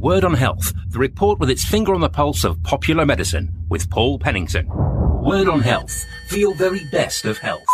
Word on Health, the report with its finger on the pulse of popular medicine with Paul Pennington. Word on Health, for your very best of health.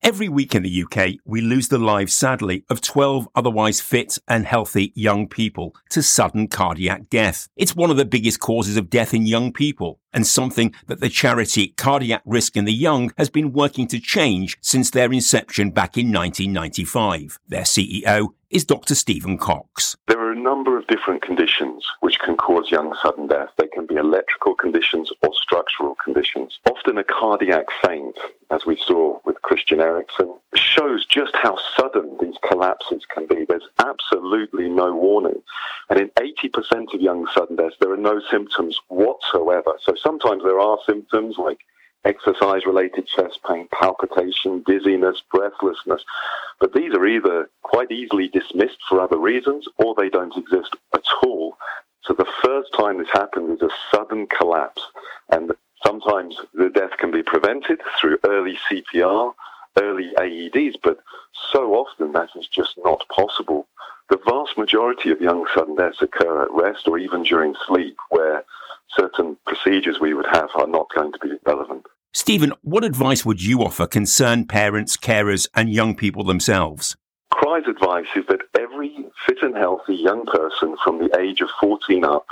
Every week in the UK, we lose the lives, sadly, of 12 otherwise fit and healthy young people to sudden cardiac death. It's one of the biggest causes of death in young people and something that the charity Cardiac Risk in the Young has been working to change since their inception back in 1995. Their CEO is Dr. Stephen Cox. There are a number of different conditions which can cause young sudden death. They can be electrical conditions or structural conditions. Often a cardiac faint, as we saw with Christian Eriksen, shows just how sudden these collapses can be. There's absolutely no warning. And in 80% of young sudden deaths, there are no symptoms whatsoever. So sometimes there are symptoms like exercise related chest pain, palpitation, dizziness, breathlessness. But these are either quite easily dismissed for other reasons or they don't exist at all. So the first time this happens is a sudden collapse. And sometimes the death can be prevented through early CPR, early AEDs, but so often that is just not possible. The vast majority of young sudden deaths occur at rest or even during sleep, where certain procedures we would have are not going to be relevant. Stephen, what advice would you offer concerned parents, carers, and young people themselves? CRY's advice is that every fit and healthy young person from the age of 14 up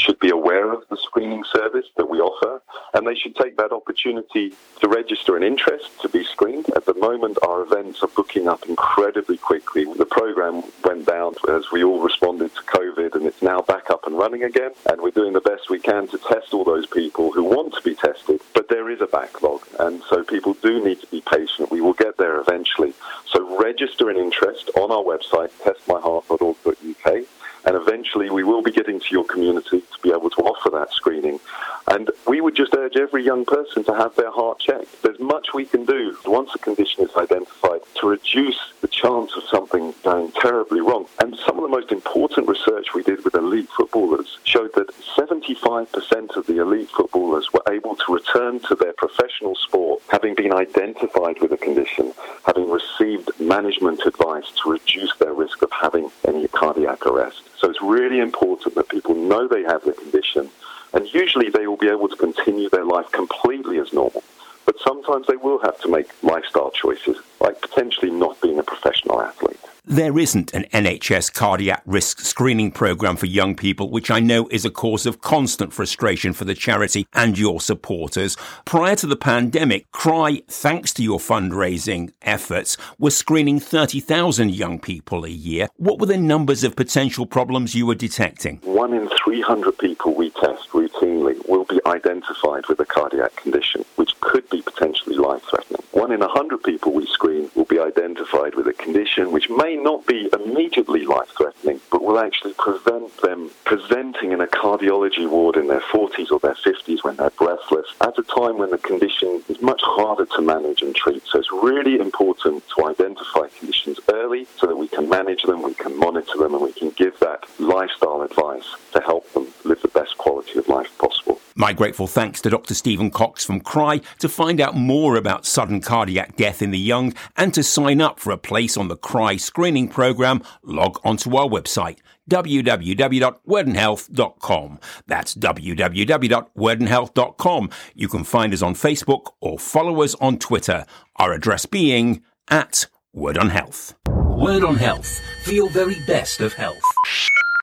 should be aware of the screening service that we offer, and they should take that opportunity to register an interest to be screened. At the moment, our events are booking up incredibly quickly. The program went down as we all responded to COVID, and it's now back up and running again. And we're doing the best we can to test all those people who want to be tested. There is a backlog, and so people do need to be patient. We will get there eventually. So register an interest on our website, testmyheart.org.uk and eventually we will be getting to your community able to offer that screening. And we would just urge every young person to have their heart checked. There's much we can do once a condition is identified to reduce the chance of something going terribly wrong. And some of the most important research we did with elite footballers showed that 75% of the elite footballers were able to return to their professional sport having been identified with a condition, having received management advice to reduce their risk of having any cardiac arrest. So it's really important that people know they have the condition, and usually they will be able to continue their life completely as normal. But sometimes they will have to make lifestyle choices, like potentially not being a professional. There isn't an NHS cardiac risk screening programme for young people, which I know is a cause of constant frustration for the charity and your supporters. Prior to the pandemic, CRY, thanks to your fundraising efforts, was screening 30,000 young people a year. What were the numbers of potential problems you were detecting? One in 300 people we test routinely will be identified with a cardiac condition, which could be potentially life threatening. One in 100 people we screen will be identified with a condition which may not be immediately life threatening, but will actually prevent them presenting in a cardiology ward in their 40s or their 50s when they're breathless at a time when the condition is much harder to manage and treat. So it's really important to identify conditions early so that we can manage them, we can monitor them, and we can give that lifestyle advice to help them live the best quality of life possible. My grateful thanks to Dr. Stephen Cox from CRY to find out more about sudden cardiac death in the young and to sign up for a place on the CRY screening program, log onto our website www.wordonhealth.com. That's www.wordonhealth.com. You can find us on Facebook or follow us on Twitter. Our address being at Word on Health. Word on Health, for your very best of health.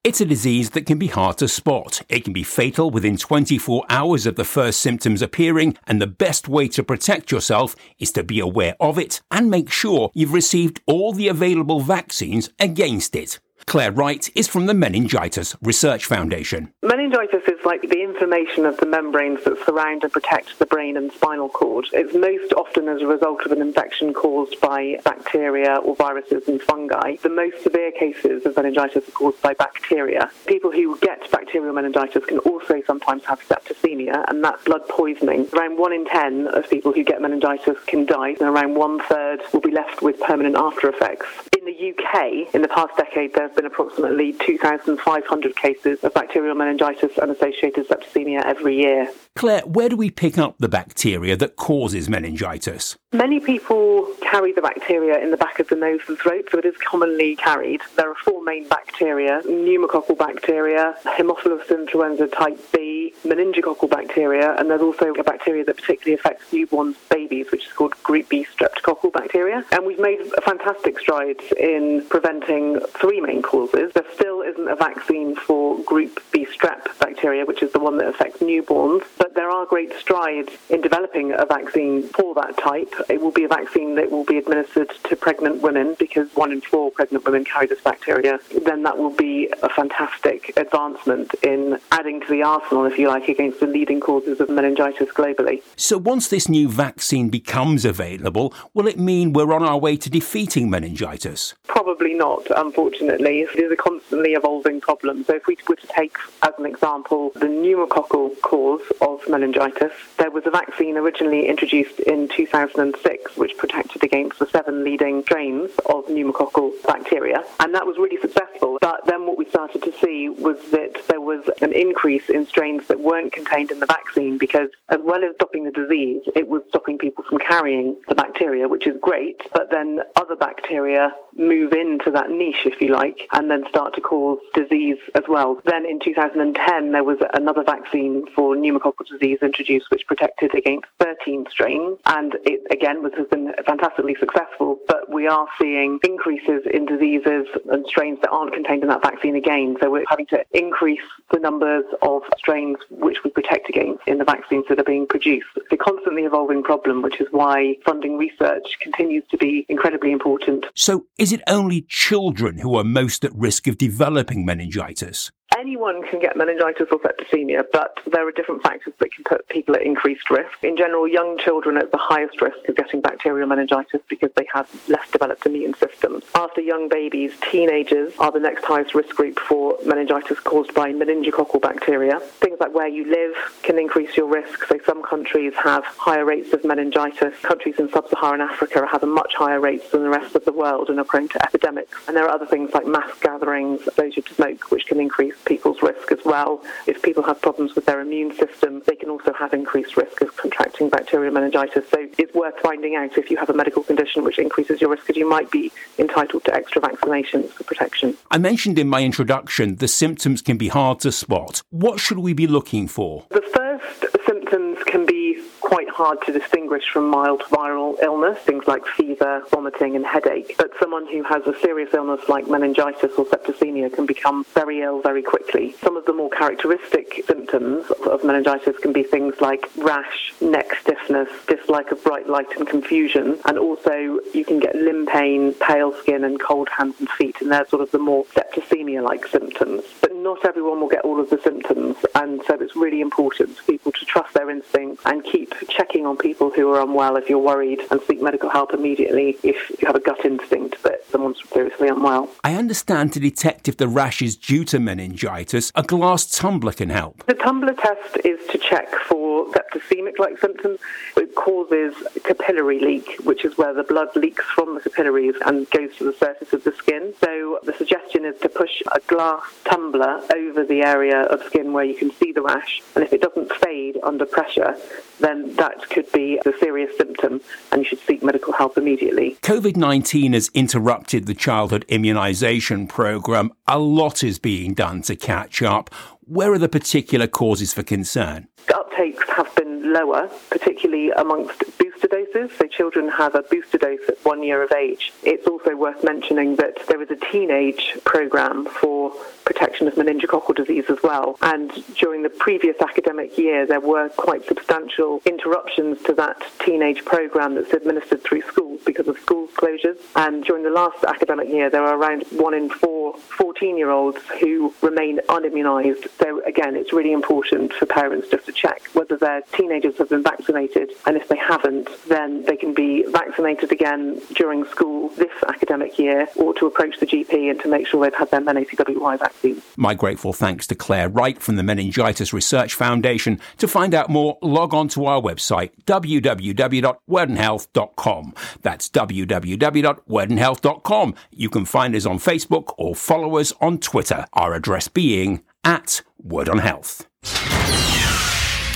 It's a disease that can be hard to spot. It can be fatal within 24 hours of the first symptoms appearing, and the best way to protect yourself is to be aware of it and make sure you've received all the available vaccines against it. Claire Wright is from the Meningitis Research Foundation. Meningitis is like the inflammation of the membranes that surround and protect the brain and spinal cord. It's most often as a result of an infection caused by bacteria or viruses and fungi. The most severe cases of meningitis are caused by bacteria. People who get bacterial meningitis can also sometimes have septicemia, and that's blood poisoning. Around 1 in 10 of people who get meningitis can die, and around one third will be left with permanent after effects. The UK, in the past decade, there have been approximately 2,500 cases of bacterial meningitis and associated septicemia every year. Claire, where do we pick up the bacteria that causes meningitis? Many people carry the bacteria in the back of the nose and throat, so it is commonly carried. There are four main bacteria pneumococcal bacteria, Haemophilus influenza type B, meningococcal bacteria, and there's also a bacteria that particularly affects newborn babies, which is called group B streptococcal bacteria. And we've made fantastic strides in preventing three main causes. There still isn't a vaccine for group B strep bacteria, which is the one that affects newborns, but there are great strides in developing a vaccine for that type. It will be a vaccine that will be administered to pregnant women because one in four pregnant women carry this bacteria. Then that will be a fantastic advancement in adding to the arsenal, if you like, against the leading causes of meningitis globally. So once this new vaccine becomes available, will it mean we're on our way to defeating meningitis? Probably not, unfortunately. It is a constantly evolving problem. So if we were to take, as an example, the pneumococcal cause of meningitis, there was a vaccine originally introduced in 2006 which protected against the seven leading strains of pneumococcal bacteria, and that was really successful. But then what we started to see was that there was an increase in strains that weren't contained in the vaccine because, as well as stopping the disease, it was stopping people from carrying the bacteria, which is great. But then other bacteria move into that niche, if you like, and then start to cause disease as well. Then in 2010, there was another vaccine for pneumococcal disease introduced, which protected against 13 strains, and it again was, has been fantastically successful. But we are seeing increases in diseases and strains that aren't contained in that vaccine again. So we're having to increase the numbers of strains which we protect against in the vaccines that are being produced. It's a constantly evolving problem, which is why funding research continues to be incredibly important. So, is it only children who are most at risk of developing meningitis? Anyone can get meningitis or septicemia, but there are different factors that can put people at increased risk. In general, young children are at the highest risk of getting bacterial meningitis because they have less developed immune systems. After young babies, teenagers are the next highest risk group for meningitis caused by meningococcal bacteria. Things like where you live can increase your risk. So some countries have higher rates of meningitis. Countries in sub-Saharan Africa have a much higher rates than the rest of the world and are prone to epidemics. And there are other things like mass gatherings, exposure to smoke, which can increase people's risk as well. If people have problems with their immune system, they can also have increased risk of contracting bacterial meningitis. So it's worth finding out if you have a medical condition which increases your risk because you might be entitled to extra vaccinations for protection. I mentioned in my introduction the symptoms can be hard to spot. What should we be looking for? The first symptoms can be quite hard to distinguish from mild viral illness, things like fever, vomiting, and headache. But someone who has a serious illness like meningitis or septicemia can become very ill very quickly. Some of the more characteristic symptoms of meningitis can be things like rash, neck stiffness, dislike of bright light and confusion, and also you can get limb pain, pale skin, and cold hands and feet, and they're sort of the more septicemia like symptoms. Not everyone will get all of the symptoms, and so it's really important for people to trust their instincts and keep checking on people who are unwell if you're worried and seek medical help immediately if you have a gut instinct that someone's seriously unwell. I understand to detect if the rash is due to meningitis, a glass tumbler can help. The tumbler test is to check for septicemic like symptoms. It causes capillary leak, which is where the blood leaks from the capillaries and goes to the surface of the skin. So the suggestion is to push a glass tumbler over the area of skin where you can see the rash, and if it doesn't fade under pressure, then that could be a serious symptom and you should seek medical help immediately. COVID 19 has interrupted the childhood immunisation programme. A lot is being done to catch up. Where are the particular causes for concern? Uptakes have been lower, particularly amongst booster doses. So children have a booster dose at one year of age. It's also worth mentioning that there is a teenage programme for protection of meningococcal disease as well. And during the previous academic year, there were quite substantial interruptions to that teenage programme that's administered through schools because of school closures. And during the last academic year, there are around one in four 14 year olds who remain unimmunised. So, again, it's really important for parents just to check whether their teenagers have been vaccinated. And if they haven't, then then they can be vaccinated again during school this academic year or to approach the GP and to make sure they've had their MenACWY vaccine. My grateful thanks to Claire Wright from the Meningitis Research Foundation. To find out more, log on to our website, www.wordonhealth.com. That's www.wordonhealth.com. You can find us on Facebook or follow us on Twitter, our address being at Word on Health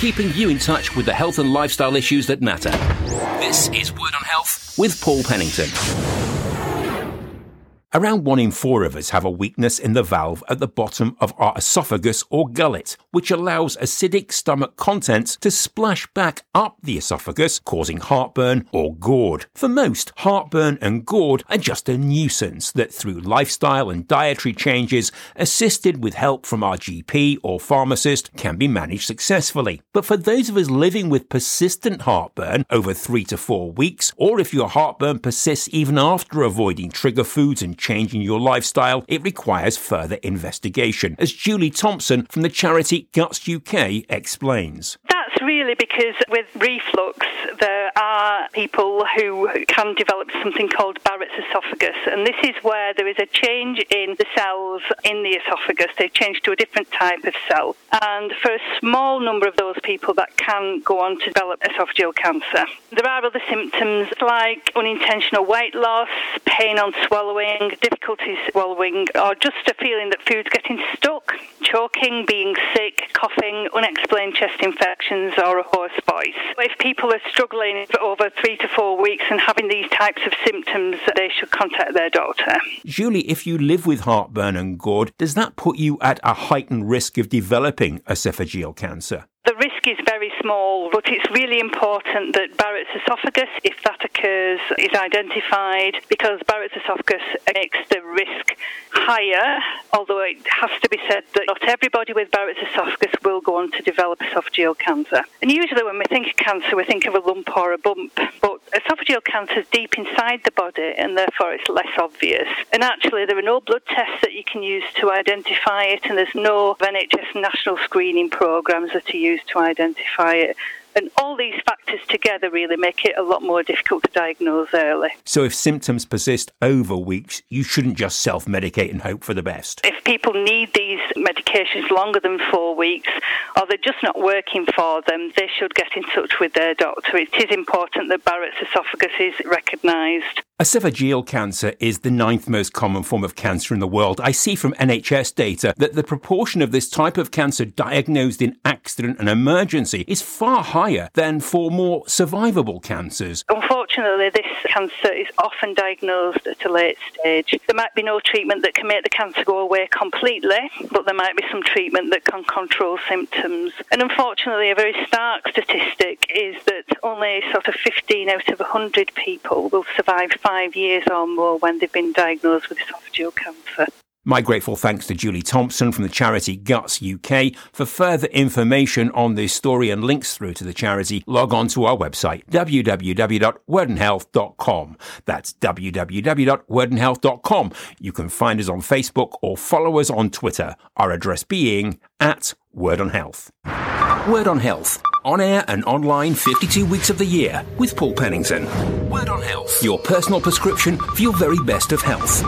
keeping you in touch with the health and lifestyle issues that matter. This is Word on Health with Paul Pennington. Around one in four of us have a weakness in the valve at the bottom of our esophagus or gullet, which allows acidic stomach contents to splash back up the esophagus, causing heartburn or GORD. For most, heartburn and GORD are just a nuisance that through lifestyle and dietary changes, assisted with help from our GP or pharmacist, can be managed successfully. But for those of us living with persistent heartburn over three to four weeks, or if your heartburn persists even after avoiding trigger foods and changing your lifestyle, it requires further investigation, as Julie Thompson from the charity Guts UK explains. Really because with reflux, there are people who can develop something called Barrett's esophagus, and this is where there is a change in the cells in the esophagus. They change to a different type of cell. And for a small number of those people, that can go on to develop esophageal cancer. There are other symptoms like unintentional weight loss, pain on swallowing, difficulties swallowing, or just a feeling that food's getting stuck, choking, being sick, coughing, unexplained chest infections, or a hoarse voice. If people are struggling for over three to four weeks and having these types of symptoms, they should contact their doctor. Julie, if you live with heartburn and GORD, does that put you at a heightened risk of developing esophageal cancer? Risk is very small, but it's really important that Barrett's esophagus, if that occurs, is identified because Barrett's esophagus makes the risk higher, although it has to be said that not everybody with Barrett's esophagus will go on to develop esophageal cancer. And usually when we think of cancer, we think of a lump or a bump, but esophageal cancer is deep inside the body and therefore it's less obvious. And actually, there are no blood tests that you can use to identify it, and there's no NHS national screening programs that are used to identify it. And all these factors together really make it a lot more difficult to diagnose early. So, if symptoms persist over weeks, you shouldn't just self medicate and hope for the best. If people need these medications longer than four weeks, or they're just not working for them, they should get in touch with their doctor. It is important that Barrett's esophagus is recognised. Esophageal cancer is the ninth most common form of cancer in the world. I see from NHS data that the proportion of this type of cancer diagnosed in accident and emergency is far higher than for more survivable cancers. Unfortunately, this cancer is often diagnosed at a late stage. There might be no treatment that can make the cancer go away completely, but there might be some treatment that can control symptoms. And unfortunately, a very stark statistic is that only sort of 15 out of 100 people will survive five years or more when they've been diagnosed with esophageal cancer. My grateful thanks to Julie Thompson from the charity Guts UK. For further information on this story and links through to the charity, log on to our website, www.wordonhealth.com. That's www.wordonhealth.com. You can find us on Facebook or follow us on Twitter, our address being at Word on Health. Word on Health. On air and online 52 weeks of the year with Paul Pennington. Word on Health. Your personal prescription for your very best of health.